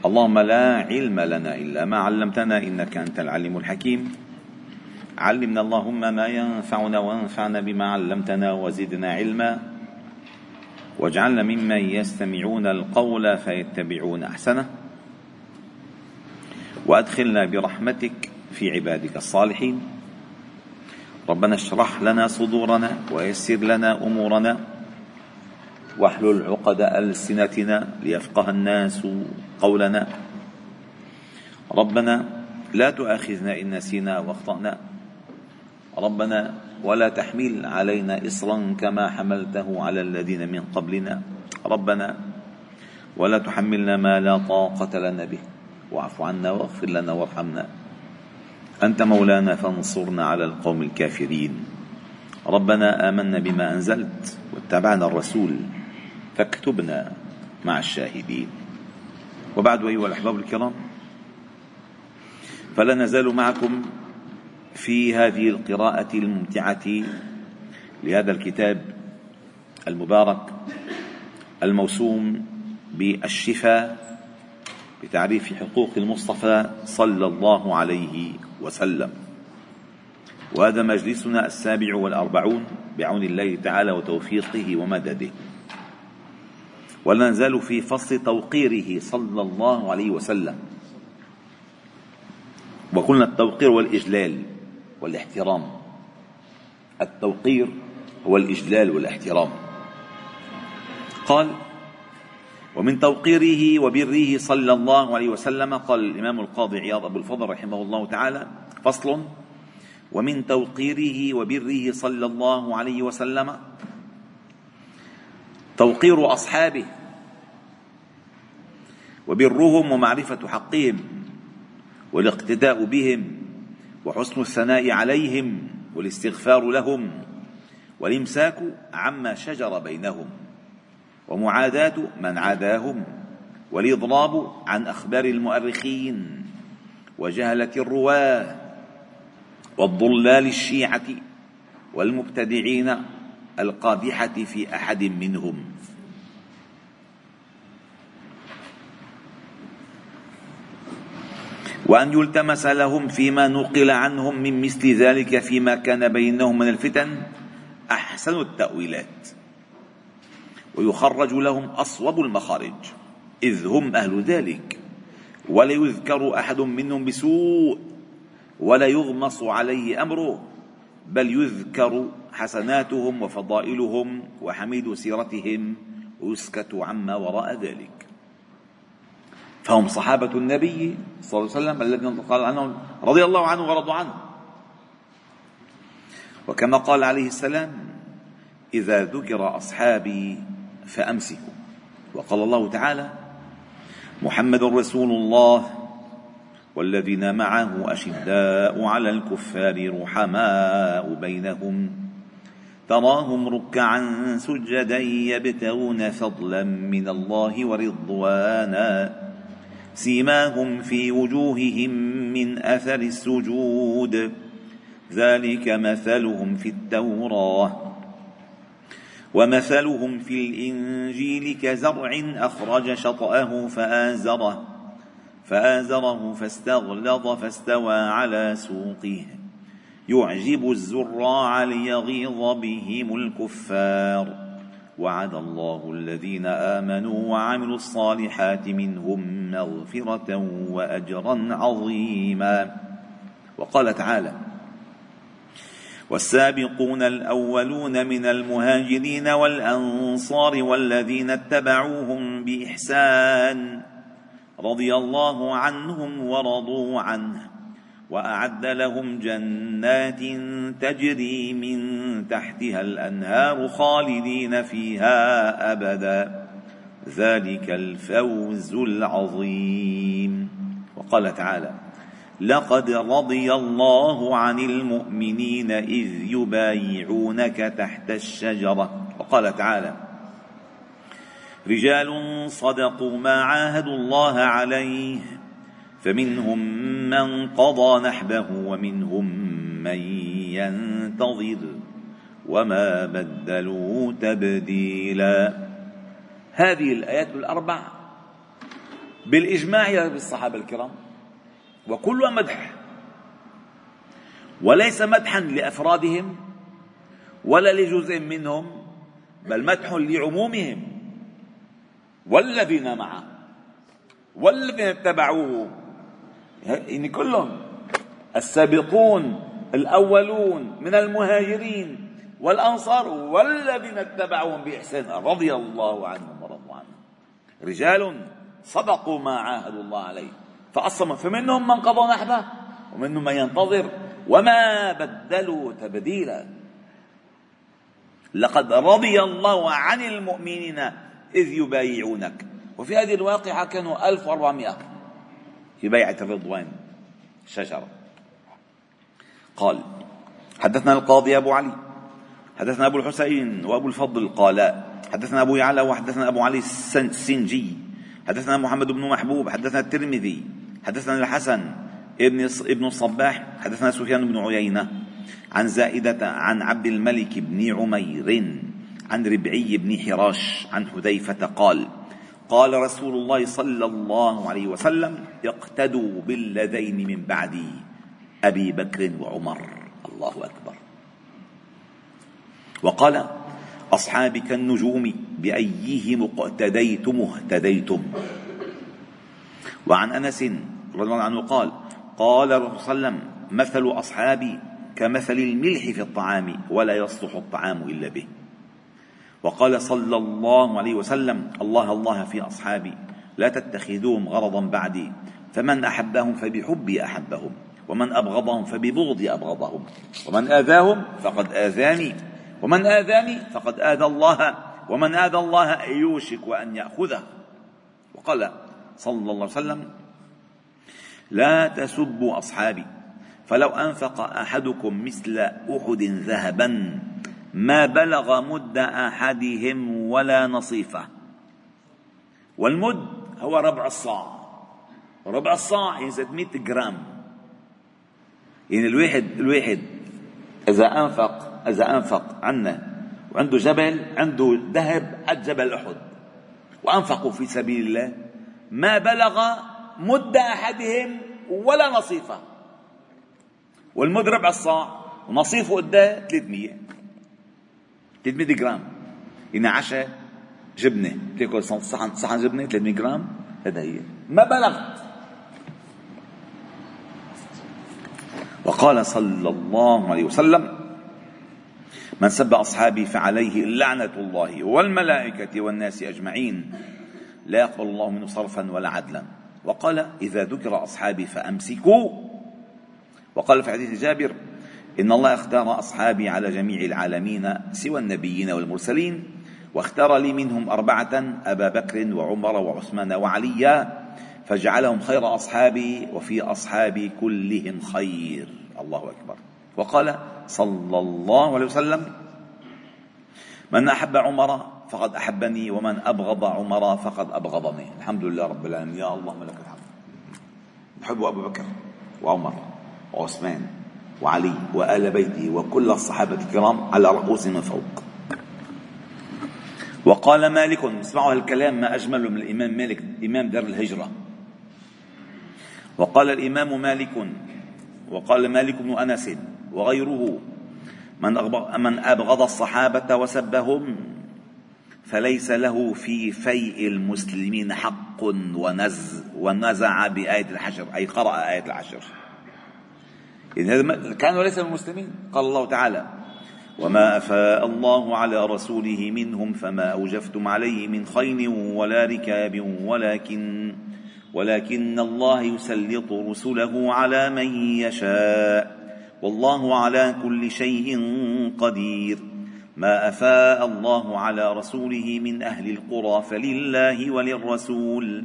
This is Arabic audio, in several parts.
اللهم لا علم لنا إلا ما علمتنا إنك أنت العليم الحكيم. علمنا اللهم ما ينفعنا وانفعنا بما علمتنا وزدنا علما. واجعلنا ممن يستمعون القول فيتبعون أحسنه. وأدخلنا برحمتك في عبادك الصالحين. ربنا اشرح لنا صدورنا ويسر لنا أمورنا. واحلل عقد ألسنتنا ليفقه الناس. قولنا. ربنا لا تؤاخذنا إن نسينا واخطأنا. ربنا ولا تحمل علينا إصرا كما حملته على الذين من قبلنا. ربنا ولا تحملنا ما لا طاقة لنا به. واعف عنا واغفر لنا وارحمنا. أنت مولانا فانصرنا على القوم الكافرين. ربنا آمنا بما أنزلت واتبعنا الرسول فاكتبنا مع الشاهدين. وبعد أيها الأحباب الكرام فلا نزال معكم في هذه القراءة الممتعة لهذا الكتاب المبارك الموسوم بالشفاء بتعريف حقوق المصطفى صلى الله عليه وسلم. وهذا مجلسنا السابع والأربعون بعون الله تعالى وتوفيقه ومدده. ولا نزال في فصل توقيره صلى الله عليه وسلم. وقلنا التوقير والإجلال والاحترام. التوقير هو الإجلال والاحترام. قال ومن توقيره وبره صلى الله عليه وسلم قال الإمام القاضي عياض أبو الفضل رحمه الله تعالى فصل ومن توقيره وبره صلى الله عليه وسلم توقير أصحابه. وبرهم ومعرفة حقهم. والاقتداء بهم. وحسن الثناء عليهم. والاستغفار لهم. والإمساك عما شجر بينهم. ومعاداة من عاداهم. والإضراب عن أخبار المؤرخين. وجهلة الرواة. والضلال الشيعة. والمبتدعين القادحة في أحد منهم. وأن يلتمس لهم فيما نقل عنهم من مثل ذلك فيما كان بينهم من الفتن أحسن التأويلات. ويخرج لهم أصوب المخارج إذ هم أهل ذلك. ولا يذكر أحد منهم بسوء ولا يغمص عليه أمره بل يذكر حسناتهم وفضائلهم وحميد سيرتهم ويسكت عما وراء ذلك. فهم صحابة النبي صلى الله عليه وسلم الذين قال عنهم رضي الله عنه ورضوا عنه. وكما قال عليه السلام إذا ذكر أصحابي فأمسكوا. وقال الله تعالى محمد رسول الله والذين معه أشداء على الكفار رحماء بينهم تراهم ركعا سجدا يبتغون فضلا من الله ورضوانا. سيماهم في وجوههم من أثر السجود. ذلك مثلهم في التوراة. ومثلهم في الإنجيل كزرع أخرج شطأه فآزره فآزره فاستغلظ فاستوى على سوقه. يعجب الزراع ليغيظ بهم الكفار. وعد الله الذين آمنوا وعملوا الصالحات منهم مغفرة وأجرا عظيما. وقال تعالى والسابقون الأولون من المهاجرين والأنصار والذين اتبعوهم بإحسان رضي الله عنهم ورضوا عنه. وأعد لهم جنات تجري من تحتها الأنهار خالدين فيها أبدا. ذلك الفوز العظيم. وقال تعالى لقد رضي الله عن المؤمنين إذ يبايعونك تحت الشجرة. وقال تعالى رجال صدقوا ما عاهدوا الله عليه فمنهم من قضى نحبه ومنهم من ينتظر وما بدلوا تبديلا. هذه الآيات الأربع بالإجماع بالصحابة الكرام وكلها مدح وليس مدحا لأفرادهم ولا لجزء منهم بل مدح لعمومهم والذين معه والذين اتبعوه. يعني كلهم السابقون الأولون من المهاجرين والأنصار والذين اتبعوهم بإحسان رضي الله عنهم ورضوا عنه رجال صدقوا ما عاهدوا الله عليه. فأصلا فمنهم من قضى نحبه ومنهم من ينتظر. وما بدلوا تبديلا. لقد رضي الله عن المؤمنين إذ يبايعونك. وفي هذه الواقعة كانوا 1400 في بيعة الرضوان الشجرة قال حدثنا القاضي أبو علي حدثنا أبو الحسين وأبو الفضل قال حدثنا أبو يعلى وحدثنا أبو علي السنجي حدثنا محمد بن محبوب حدثنا الترمذي حدثنا الحسن ابن ابن الصباح حدثنا سفيان بن عيينة. عن زائدة عن عبد الملك بن عمير عن ربعي بن حراش عن حذيفة قال قال رسول الله صلى الله عليه وسلم اقتدوا بالذين من بعدي أبي بكر وعمر. الله أكبر. وقال أصحابي كالنجوم بأيهم اقتديتم اهتديتم؟ وعن أنس رضي الله عنه قال قال الرسول صلى الله عليه وسلم مثل أصحابي كمثل الملح في الطعام ولا يصلح الطعام إلا به. وقال صلى الله عليه وسلم الله الله في أصحابي لا تتخذوهم غرضا بعدي فمن أحبهم فبحبي أحبهم ومن أبغضهم فببغضي أبغضهم ومن آذاهم فقد آذاني ومن آذاني فقد آذى الله ومن آذى الله يوشك أن يأخذه. وقال صلى الله عليه وسلم لا تسبوا أصحابي فلو أنفق أحدكم مثل أحد ذهبا ما بلغ مد أحدهم ولا نصيفه. والمد هو ربع الصاع. ربع الصاع يعني 600 جرام. يعني الواحد الواحد إذا أنفق إذا أنفق عنا وعنده جبل عنده ذهب قد جبل أحد. وأنفقوا في سبيل الله. ما بلغ مد أحدهم ولا نصيفه. والمد ربع الصاع ونصيفه قد 300 300 جرام. يعني عشاء جبنة. تاكل صحن صحن جبنة 300 جرام. هذا هي. ما بلغت. وقال صلى الله عليه وسلم من سب أصحابي فعليه لعنة الله والملائكة والناس أجمعين لا يقبل الله منه صرفا ولا عدلا. وقال إذا ذكر أصحابي فأمسكوا. وقال في حديث جابر إن الله اختار أصحابي على جميع العالمين سوى النبيين والمرسلين واختار لي منهم أربعة أبا بكر وعمر وعثمان وعليا فجعلهم خير أصحابي وفي أصحابي كلهم خير. الله أكبر. وقال صلى الله عليه وسلم من أحب عمر فقد أحبني ومن أبغض عمر فقد أبغضني. الحمد لله رب العالمين. يا الله لك الحمد. نحب أبو بكر وعمر وعثمان. وعلي وآل بيته وكل الصحابة الكرام على رؤوس من فوق. وقال مالك اسمعوا هالكلام ما أجمله من الإمام مالك إمام دار الهجرة. وقال الإمام مالك وقال مالك بن أنس وغيره من من أبغض الصحابة وسبهم فليس له في فيء المسلمين حق ونز ونزع بآية الحشر أي قرأ آية الحشر. إذن كانوا ليس من المسلمين. قال الله تعالى وما أفاء الله على رسوله منهم فما أوجفتم عليه من خيل ولا ركاب ولكن ولكن الله يسلط رسله على من يشاء. والله على كل شيء قدير. ما أفاء الله على رسوله من أهل القرى فلله وللرسول.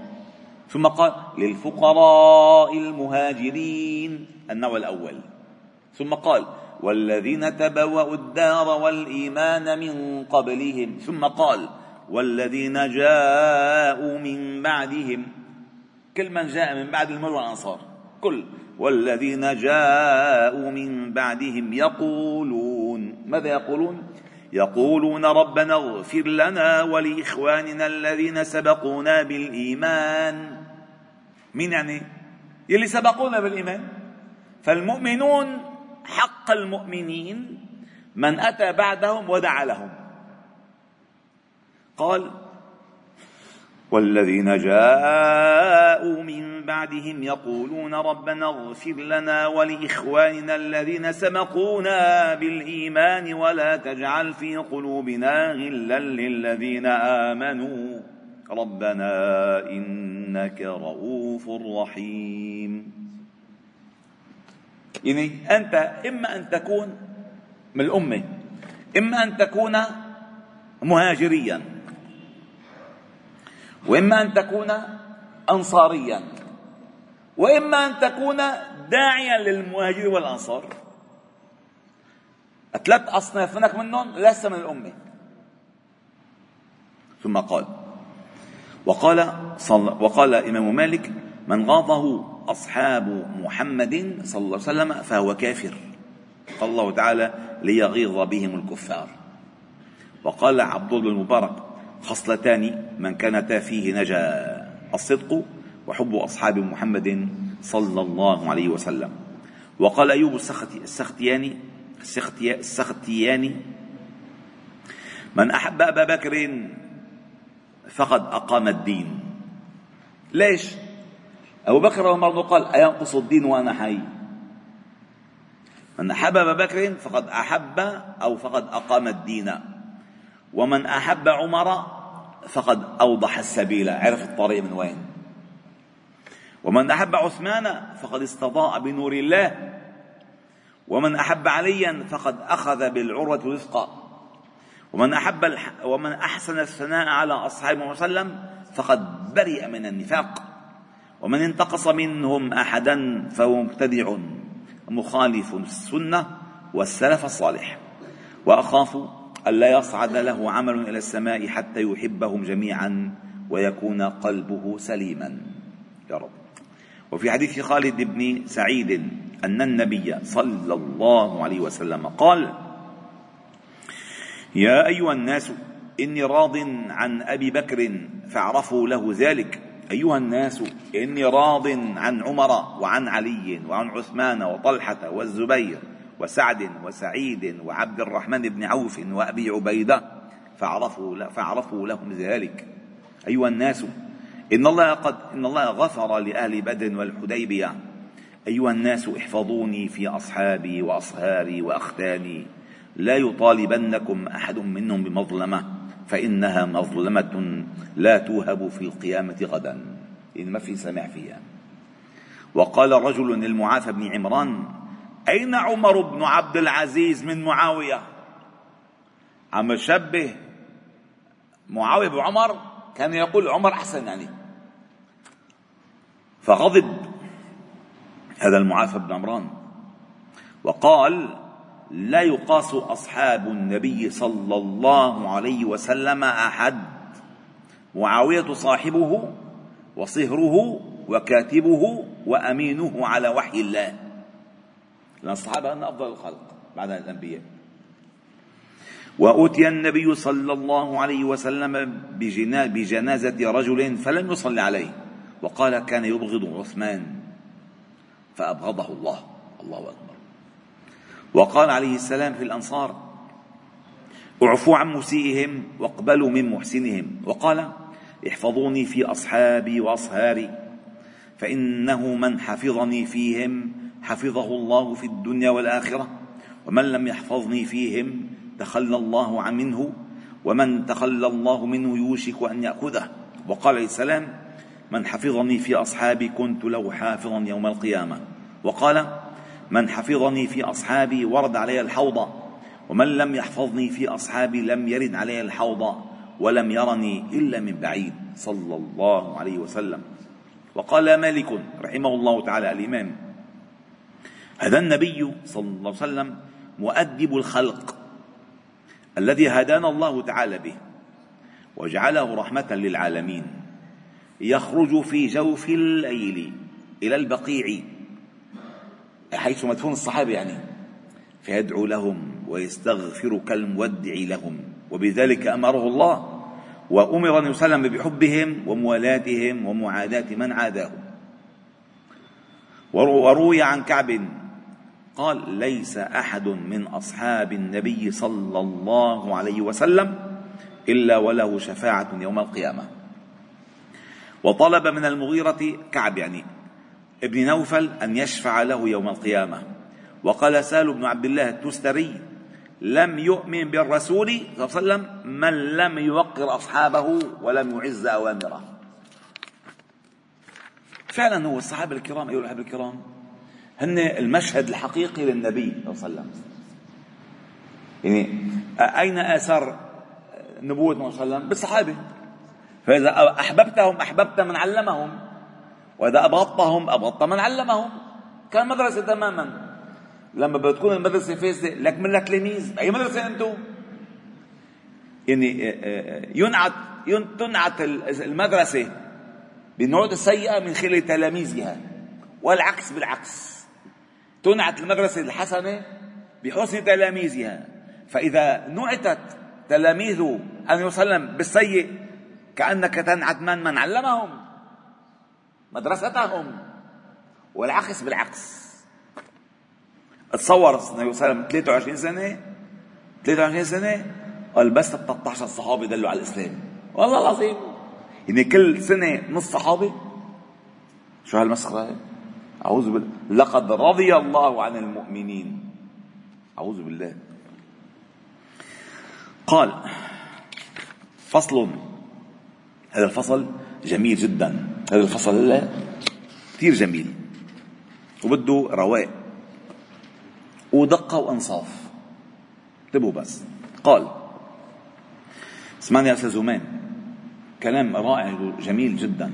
ثم قال للفقراء المهاجرين النوع الأول. ثم قال والذين تبوأوا الدار والإيمان من قبلهم. ثم قال والذين جاءوا من بعدهم. كل من جاء من بعد المر والأنصار. كل والذين جاءوا من بعدهم يقولون. ماذا يقولون؟ يقولون ربنا اغفر لنا ولإخواننا الذين سبقونا بالإيمان. مين يعني؟ يلي سبقونا بالإيمان. فالمؤمنون حق المؤمنين من أتى بعدهم ودعا لهم. قال والذين جاءوا من بعدهم يقولون ربنا اغفر لنا ولإخواننا الذين سبقونا بالإيمان ولا تجعل في قلوبنا غلا للذين آمنوا. ربنا إنك رؤوف رحيم. يعني أنت إما أن تكون من الأمة إما أن تكون مهاجريا وإما أن تكون انصاريا وإما أن تكون داعيا للمهاجرين والأنصار. ثلاث اصناف منك منهم لست من الأمة. ثم قال وقال صل وقال الامام مالك من غاضه أصحاب محمد صلى الله عليه وسلم فهو كافر. قال الله تعالى ليغيظ بهم الكفار. وقال عبد الله المبارك خصلتان من كانتا فيه نجا الصدق وحب أصحاب محمد صلى الله عليه وسلم. وقال أيوب السختياني السختياني من أحب أبا بكر فقد أقام الدين. ليش؟ أبو بكر مرض قال أينقص الدين وأنا حي؟ من أحب أبا بكر فقد أحب أو فقد أقام الدين. ومن أحب عمر فقد أوضح السبيل. عرف الطريق من وين. ومن أحب عثمان فقد استضاء بنور الله. ومن أحب عليا فقد أخذ بالعروة الوثقى. ومن أحب. ومن أحسن الثناء على أصحابه صلى الله عليه وسلم فقد برئ من النفاق. ومن انتقص منهم أحدا فهو مبتدع مخالف السنة والسلف الصالح. وأخاف ألا يصعد له عمل إلى السماء حتى يحبهم جميعا ويكون قلبه سليما. يا رب. وفي حديث خالد بن سعيد أن النبي صلى الله عليه وسلم قال يا أيها الناس إني راض عن أبي بكر فاعرفوا له ذلك. أيها الناس إني راض عن عمر وعن علي وعن عثمان وطلحة والزبير وسعد وسعيد وعبد الرحمن بن عوف وأبي عبيدة فاعرفوا, فاعرفوا لهم ذلك. أيها الناس إن الله قد إن الله غفر لأهل بدر والحديبية. أيها الناس احفظوني في أصحابي وأصهاري وأختاني. لا يطالبنكم أحد منهم بمظلمة فإنها مظلمة لا توهب في القيامة غدا. إن ما في سمع فيها. وقال رجل للمعافى بن عمران أين عمر بن عبد العزيز من معاوية؟ عم يشبه معاوية بعمر كان يقول عمر أحسن يعني. فغضب هذا المعافى بن عمران. وقال لا يقاس أصحاب النبي صلى الله عليه وسلم أحد. معاوية صاحبه وصهره وكاتبه وأمينه على وحي الله. لأن الصحابة أن أفضل الخلق بعد الأنبياء. وأتي النبي صلى الله عليه وسلم بجنازة رجل فلم يصلي عليه. وقال كان يبغض عثمان. فأبغضه الله. الله أكبر. وقال عليه السلام في الأنصار اعفوا عن مسيئهم واقبلوا من محسنهم. وقال احفظوني في أصحابي وأصهاري فإنه من حفظني فيهم حفظه الله في الدنيا والآخرة ومن لم يحفظني فيهم تخلى الله عن منه ومن تخلى الله منه يوشك أن يأخذه. وقال عليه السلام من حفظني في أصحابي كنت له حافظا يوم القيامة. وقال من حفظني في أصحابي ورد علي الحوض ومن لم يحفظني في أصحابي لم يرد علي الحوض ولم يرني إلا من بعيد. صلى الله عليه وسلم. وقال مالك رحمه الله تعالى الإمام هذا النبي صلى الله عليه وسلم مؤدب الخلق الذي هدانا الله تعالى به وجعله رحمة للعالمين يخرج في جوف الليل إلى البقيع حيث مدفون الصحابة يعني. فيدعو لهم ويستغفر كالمودع لهم. وبذلك أمره الله. وأمر عليه وسلم بحبهم وموالاتهم ومعاداة من عاداهم. وروي عن كعب قال ليس أحد من أصحاب النبي صلى الله عليه وسلم إلا وله شفاعة يوم القيامة. وطلب من المغيرة كعب يعني ابن نوفل أن يشفع له يوم القيامة. وقال سال بن عبد الله التستري لم يؤمن بالرسول صلى الله عليه وسلم من لم يوقر أصحابه ولم يعز أوامره. فعلا هو الصحابة الكرام أيها الأحبة الكرام هن المشهد الحقيقي للنبي صلى الله عليه وسلم. يعني أين آثار نبوة صلى الله عليه وسلم؟ بالصحابة. فإذا أحببتهم أحببت من علمهم. وإذا أبغضتهم أبغضت من علمهم. كان مدرسة تماما. لما بتكون المدرسة فاسدة لك من تلاميذ أي مدرسة أنتم يعني ينعت تنعت المدرسة بالنعوت السيئة من خلال تلاميذها. والعكس بالعكس. تنعت المدرسة الحسنة بحسن تلاميذها. فإذا نعتت تلاميذ عليه وسلم بالسيء كأنك تنعت من من علمهم. مدرستهم والعكس بالعكس. تصور النبي صلى الله عليه وسلم 23 سنة 23 سنة قال بس 13 صحابي دلوا على الإسلام. والله العظيم. يعني كل سنة نص صحابي. شو هالمسخرة أعوذ بالله لقد رضي الله عن المؤمنين. أعوذ بالله. قال فصل. هذا الفصل جميل جدا. هذا الفصل كثير جميل. وبده رواق. ودقة وإنصاف. انتبهوا بس. قال اسمعني يا أستاذ زمان. كلام رائع جميل جدا.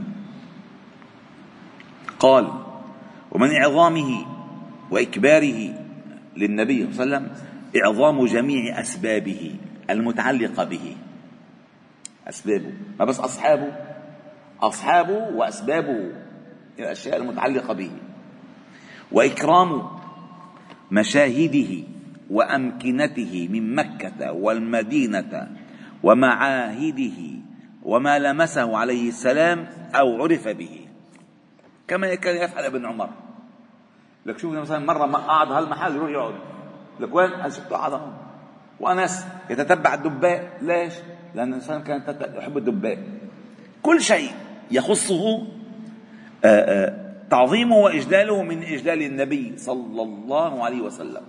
قال ومن إعظامه وإكباره للنبي صلى الله عليه وسلم إعظام جميع أسبابه المتعلقة به. أسبابه. ما بس أصحابه أصحابه وأسبابه الأشياء المتعلقة به. وإكرام مشاهده وأمكنته من مكة والمدينة ومعاهده وما لمسه عليه السلام أو عرف به. كما كان يفعل ابن عمر. لك شوف مثلا مرة ما قعد هالمحل يروح يقعد. لك وين؟ أنا شفته قعد هون وأنس يتتبع الدباء. ليش؟ لأن الإنسان كان يحب الدباء. كل شيء. يخصه تعظيمه وإجلاله من إجلال النبي صلى الله عليه وسلم.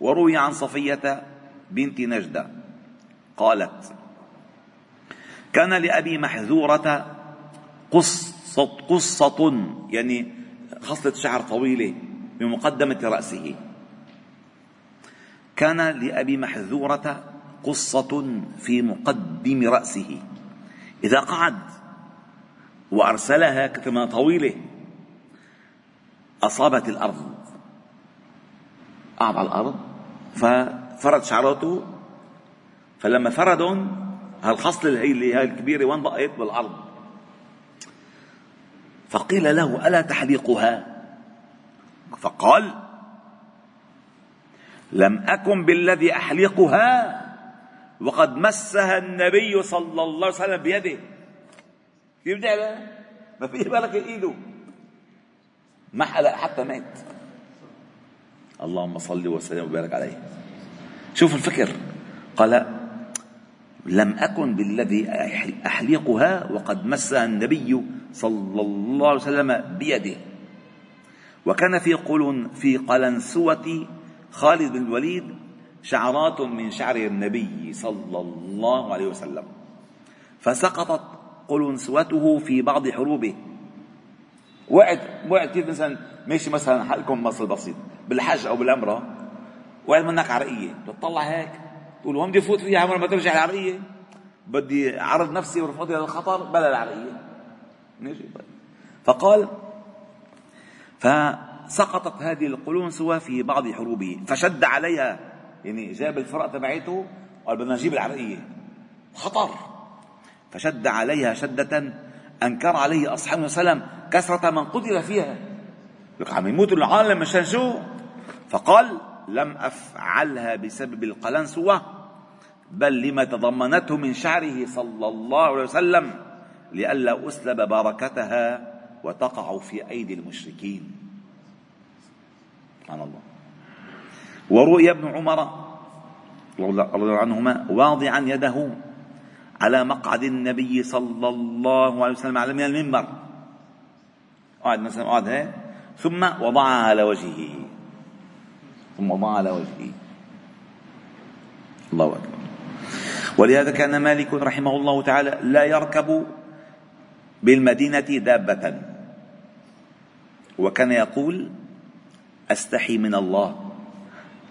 وروي عن صفية بنت نجدة قالت كان لأبي محذورة قص قصة قصة يعني خصلة شعر طويلة بمقدمة رأسه. كان لأبي محذورة قصة في مقدم رأسه. إذا قعد وأرسلها كما طويلة. أصابت الأرض. قعد على الأرض. ففرد شعراته. فلما فردهم هالخصلة هي الكبيرة وين بقيت؟ بالأرض. فقيل له ألا تحلقها؟ فقال لم أكن بالذي أحلقها وقد مسها النبي صلى الله عليه وسلم بيده. كيف بدي ما في بالك ايده ما حلق حتى مات. اللهم صل وسلم وبارك عليه. شوف الفكر. قال لم أكن بالذي أحلقها وقد مسها النبي صلى الله عليه وسلم بيده. وكان في قل في قلنسوة خالد بن الوليد شعرات من شعر النبي صلى الله عليه وسلم. فسقطت قلنسوته في بعض حروبه. وقعت وقعت كيف مثلا ماشي مثلا حالكم مصر بسيط بالحج أو بالعمرة وقعت منك عرقية بتطلع هيك. تقول وين بدي فوت فيها عمر ما ترجع العرقية بدي أعرض نفسي ورفضي للخطر بلا العرقية. ماشي فقال فسقطت هذه القلنسوة في بعض حروبه. فشد عليها يعني جاب الفرق تبعته قال بدنا نجيب العرقية. خطر. فشد عليها شدة أنكر عليه أصحابه وسلم كثرة من قتل فيها. عم يموت العالم مشان شو؟ فقال لم أفعلها بسبب القلنسوة بل لما تضمنته من شعره صلى الله عليه وسلم لئلا أسلب بركتها وتقع في أيدي المشركين. سبحان الله. ورؤي ابن عمر رضي الله عنهما واضعا يده على مقعد النبي صلى الله عليه وسلم على من المنبر. قعد مثلا قعد هيك ثم وضعها على وجهه. ثم وضعها على وجهه. الله أكبر. ولهذا كان مالك رحمه الله تعالى لا يركب بالمدينة دابة. وكان يقول أستحي من الله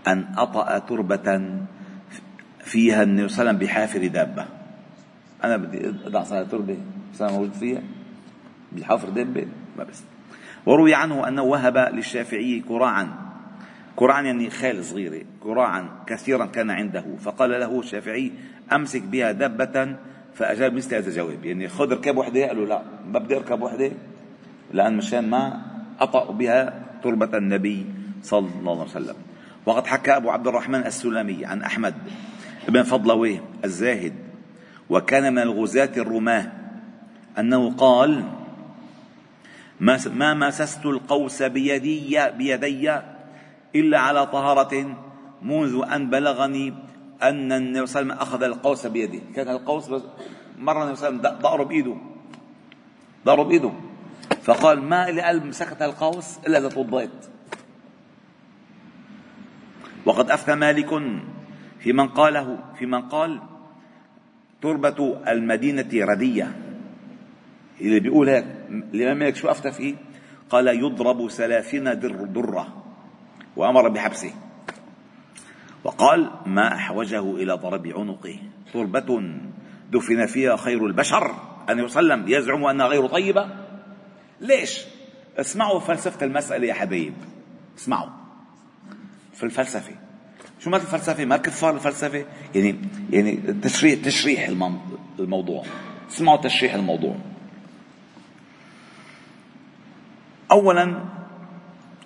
أن أطأ تربة فيها النبي صلى الله عليه وسلم بحافر دابة. أنا بدي أضع صلاة تربة بس أنا موجود فيها. بحافر دابة ما بس. وروي عنه أنه وهب للشافعي كراعا. كراعا يعني خيل صغيرة. كراعا كثيرا كان عنده. فقال له الشافعي أمسك بها دابة فأجاب مثل هذا الجواب. يعني خذ اركب وحدة؟ قال له لا ما بدي أركب وحدة. لأن مشان ما أطأ بها تربة النبي صلى الله عليه وسلم. وقد حكى أبو عبد الرحمن السلمي عن أحمد بن فضلويه الزاهد. وكان من الغزاة الرماة أنه قال ما مسست القوس بيدي بيدي إلا على طهارة منذ أن بلغني أن النبي صلى الله عليه وسلم أخذ القوس بيده كان القوس مرة النبي صلى الله عليه وسلم ضرب بإيده ضرب بإيده فقال ما إلي قلب مسكت القوس إلا إذا توضيت وقد أفتى مالك في من قاله في من قال تربة المدينة ردية. اللي بيقول هيك الإمام مالك شو أفتى فيه؟ قال يضرب سلافين در درة. وأمر بحبسه. وقال ما أحوجه إلى ضرب عنقه. تربة دفن فيها خير البشر. أن وسلم يزعم أنها غير طيبة. ليش؟ اسمعوا فلسفة المسألة يا حبايب اسمعوا. في الفلسفة شو ما الفلسفة ما كفار الفلسفة. يعني يعني تشريح تشريح الموضوع. اسمعوا تشريح الموضوع. أولا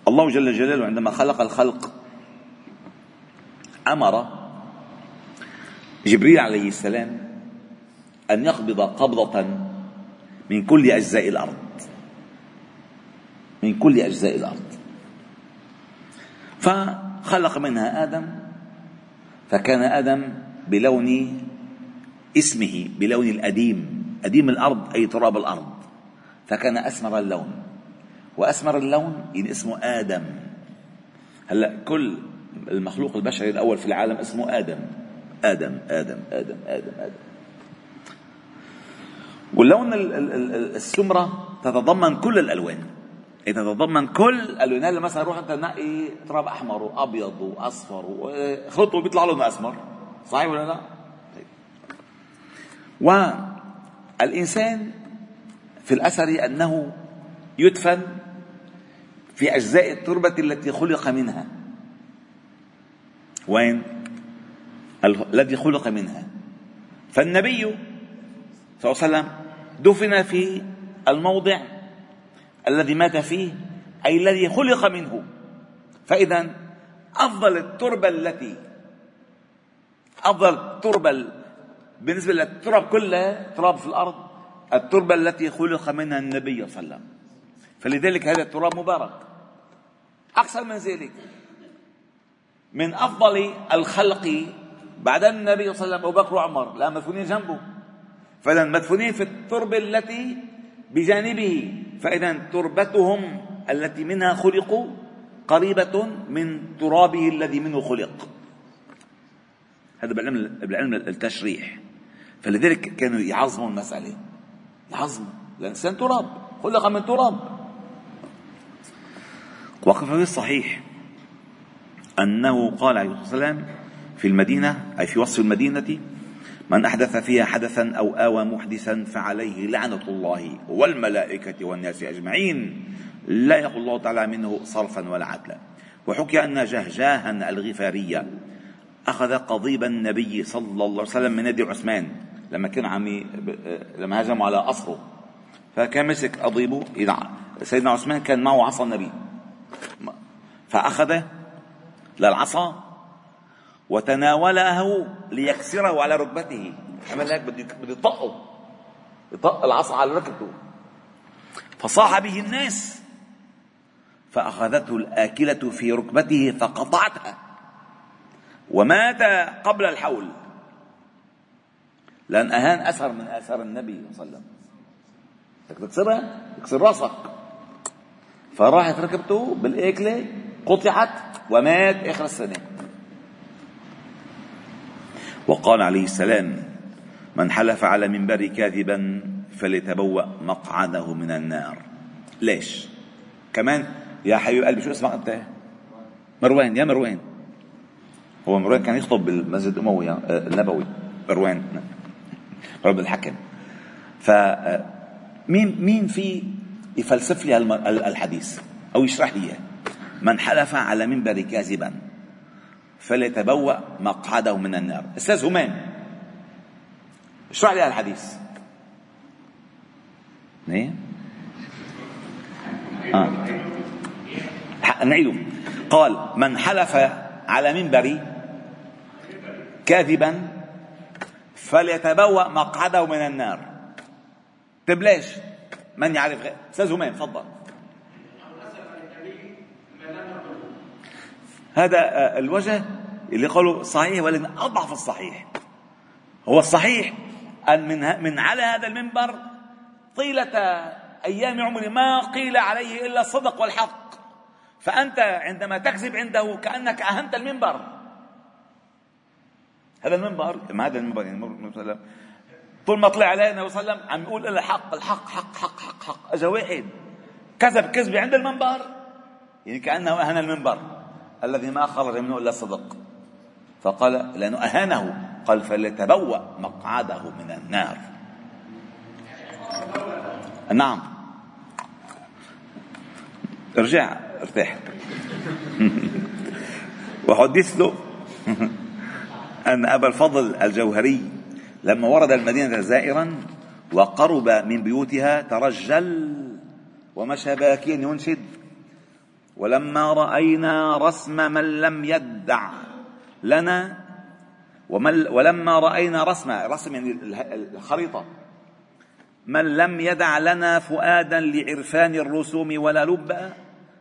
الله جل جلاله عندما خلق الخلق أمر جبريل عليه السلام أن يقبض قبضة من كل أجزاء الأرض. من كل أجزاء الأرض. فخلق منها آدم فكان أدم بلون اسمه بلون الأديم. أديم الأرض أي تراب الأرض. فكان أسمر اللون. وأسمر اللون يعني اسمه آدم. هلا كل المخلوق البشري الأول في العالم اسمه آدم. آدم آدم آدم آدم آدم. واللون السمرة تتضمن كل الألوان. تتضمن كل الالوان هلا مثلا روح أنت نقي تراب أحمر وأبيض وأصفر وخلطه بيطلع لون أسمر صحيح ولا لا؟ طيب. والإنسان في الأثر أنه يدفن في أجزاء التربة التي خلق منها وين الذي خلق منها فالنبي صلى الله عليه وسلم دفن في الموضع الذي مات فيه أي الذي خلق منه. فإذا أفضل التربة التي أفضل التربة بالنسبة للتراب كلها تراب في الأرض التربة التي خلق منها النبي صلى الله عليه وسلم. فلذلك هذا التراب مبارك. أكثر من ذلك. من أفضل الخلق بعد النبي صلى الله عليه وسلم أبو بكر وعمر. لا مدفونين جنبه. فإذا مدفونين في التربة التي بجانبه. فإذا تربتهم التي منها خلقوا قريبة من ترابه الذي منه خلق. هذا بالعلم بالعلم التشريح. فلذلك كانوا يعظموا المسألة. يعظموا الإنسان تراب. خلق من تراب. وقف في الصحيح أنه قال عليه الصلاة والسلام في المدينة أي في وصف المدينة من أحدث فيها حدثا أو آوى محدثا فعليه لعنة الله والملائكة والناس أجمعين لا يقول الله تعالى منه صرفا ولا عدلا. وحكي أن جهجاها الغفارية أخذ قضيب النبي صلى الله عليه وسلم من يد عثمان لما كان عم لما هجموا على قصره فكان مسك قضيبه سيدنا عثمان كان معه عصا النبي. فأخذ للعصا وتناوله ليكسره على ركبته. عمل هيك بده بده يطقه. يطق العصا على ركبته. فصاح به الناس. فأخذته الآكلة في ركبته فقطعتها. ومات قبل الحول. لأن أهان أثر من آثار النبي صلى الله عليه وسلم. بدك تكسرها؟ تكسر راسك. فراحت ركبته بالآكلة قطعت ومات آخر السنة. وقال عليه السلام من حلف على منبر كاذبا فليتبوأ مقعده من النار. ليش؟ كمان يا حبيب قلبي شو اسمك أنت؟ مروان يا مروان. هو مروان كان يخطب بالمسجد الأموي آه، النبوي. مروان رب الحكم. ف آه، مين مين في يفلسف لي الحديث أو يشرح لي من حلف على منبر كاذبا فليتبوأ مقعده من النار. أستاذ همام اشرح لي الحديث. إيه آه. نعيده قال من حلف على منبري كاذبا فليتبوأ مقعده من النار. طيب ليش؟ من يعرف أستاذ همام تفضل. هذا آه، الوجه اللي قالوا صحيح ولكن أضعف الصحيح. هو الصحيح أن من من على هذا المنبر طيلة أيام عمري ما قيل عليه إلا الصدق والحق. فأنت عندما تكذب عنده كأنك اهنت المنبر. هذا المنبر ما هذا المنبر؟ يعني طول ما طلع عليه النبي صلى الله عليه وسلم عم يقول الحق الحق حق حق حق حق. اجى واحد كذب كذبة عند المنبر؟ يعني كأنه اهان المنبر. الذي ما خرج منه إلا الصدق فقال لأنه أهانه قال فليتبوأ مقعده من النار. نعم. ارجع ارتاح. وحدثت أن أبا الفضل الجوهري لما ورد المدينة زائرا وقرب من بيوتها ترجل ومشى باكيا ينشد. ولما رأينا رسم من لم يدع لنا ولما رأينا رسم رسم يعني الخريطة. من لم يدع لنا فؤادا لعرفان الرسوم ولا لبا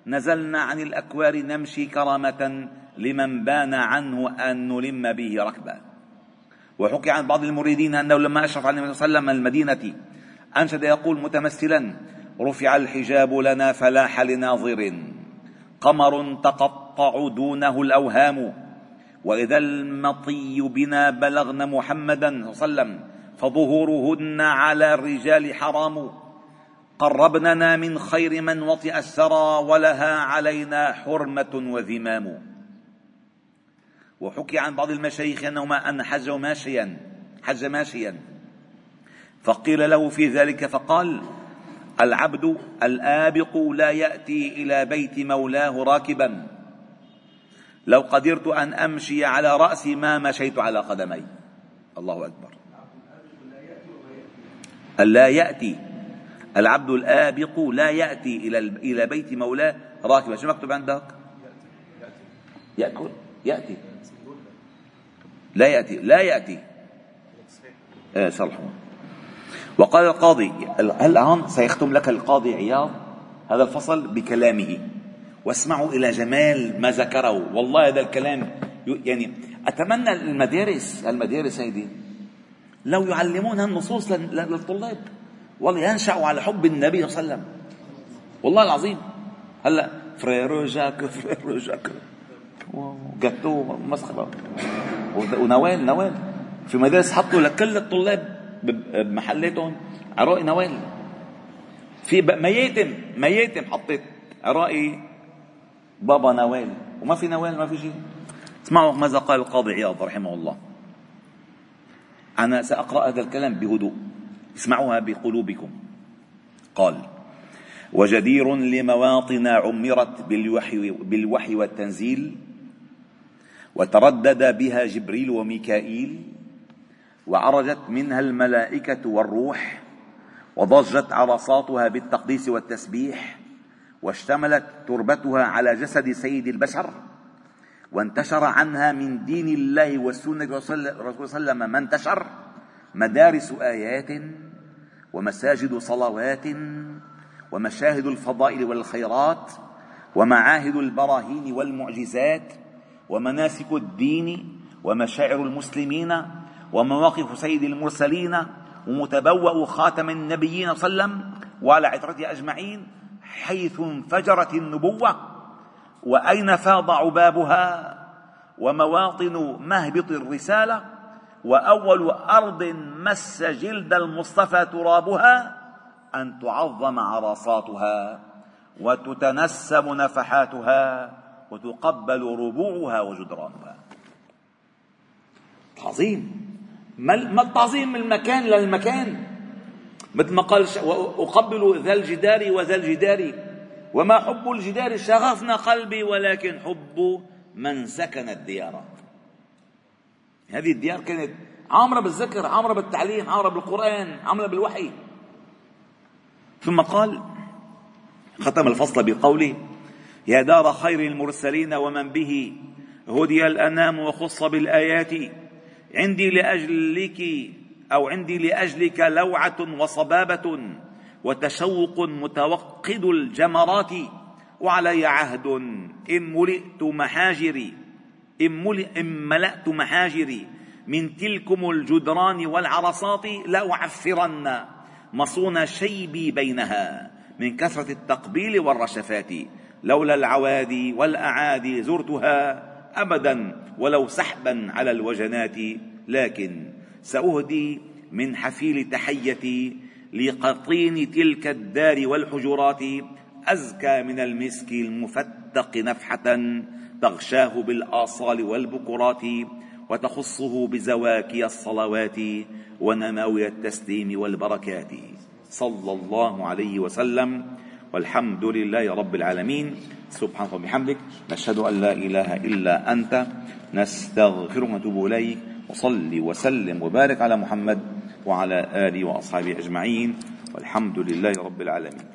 نزلنا عن الأكوار نمشي كرامة لمن بان عنه أن نلم به ركبا وحكي عن بعض المريدين أنه لما أشرف النبي صلى الله عليه وسلم المدينة أنشد يقول متمثلا رفع الحجاب لنا فلاح لناظر. قمر تقطع دونه الأوهام وإذا المطي بنا بلغن محمدا صلى الله عليه وسلم فظهورهن على الرجال حرام. قربننا من خير من وطئ الثرى ولها علينا حرمة وذمام. وحكي عن بعض المشايخ أنهما أن حج ماشيا حج ماشيا. فقيل له في ذلك فقال العبد الآبق لا يأتي إلى بيت مولاه راكبا. لو قدرت أن أمشي على رأسي ما مشيت على قدمي. الله أكبر. ألا يأتي. العبد الآبق لا يأتي إلى إلى بيت مولاه راكبا. شو مكتوب عندك؟ يأكل. يأتي. لا يأتي. لا يأتي. إيه صلحوا وقال القاضي الآن سيختم لك القاضي عياض؟ هذا الفصل بكلامه. واسمعوا إلى جمال ما ذكره. والله هذا الكلام يعني أتمنى المدارس المدارس هيدي لو يعلمون النصوص للطلاب والله ينشأوا على حب النبي صلى الله عليه وسلم. والله العظيم. هلأ فريرو جاك فريرو جاك. جاتو مسخرة. ونوال نوال. في مدارس حطوا لكل الطلاب بمحلاتهم عراقي نوال. في مياتم مياتم حطيت عراقي بابا نوال. وما في نوال ما في شيء. اسمعوا ماذا قال القاضي عياض رحمه الله. أنا سأقرأ هذا الكلام بهدوء. اسمعوها بقلوبكم. قال وجدير لمواطن عمرت بالوحي, بالوحي والتنزيل وتردد بها جبريل وميكائيل وعرجت منها الملائكة والروح وضجت عرصاتها بالتقديس والتسبيح واشتملت تربتها على جسد سيد البشر وانتشر عنها من دين الله والسنة صلى الله عليه وسلم ما انتشر مدارس آيات ومساجد صلوات ومشاهد الفضائل والخيرات ومعاهد البراهين والمعجزات ومناسك الدين ومشاعر المسلمين ومواقف سيد المرسلين ومتبوأ خاتم النبيين صلى الله عليه وسلم وعلى عترته أجمعين حيث انفجرت النبوة وأين فاض عبابها ومواطن مهبط الرسالة وأول أرض مس جلد المصطفى ترابها أن تعظم عرصاتها وتتنسم نفحاتها وتقبل ربوعها وجدرانها. تعظيم ما التعظيم من المكان للمكان مثل ما قال أقبل ذا الجدار وذا الجدار. وما حب الجدار شغفنا قلبي ولكن حب من سكن الديار. هذه الديار كانت عامرة بالذكر عامرة بالتعليم عامرة بالقرآن عامرة بالوحي. ثم قال ختم الفصل بقوله يا دار خير المرسلين ومن به هدي الأنام وخص بالآيات. عندي لأجلك أو عندي لأجلك لوعة وصبابة وتشوق متوقد الجمرات وعلي عهد إن ملئت محاجري إن, ملئ إن ملأت محاجري. من تلكم الجدران والعرصات لأعفرن مصون شيبي بينها من كثرة التقبيل والرشفات. لولا العوادي والأعادي زرتها أبدا ولو سحبا على الوجنات لكن سأهدي من حفيل تحيتي لقطين تلك الدار والحجرات أزكى من المسك المفتق نفحة تغشاه بالآصال والبكرات وتخصه بزواكي الصلوات ونماوي التسليم والبركات. صلى الله عليه وسلم والحمد لله رب العالمين. سبحانك وبحمدك نشهد أن لا إله إلا أنت نستغفرك ونتوب إليك وصل وسلم وبارك على محمد وعلى آله وأصحابه أجمعين والحمد لله رب العالمين.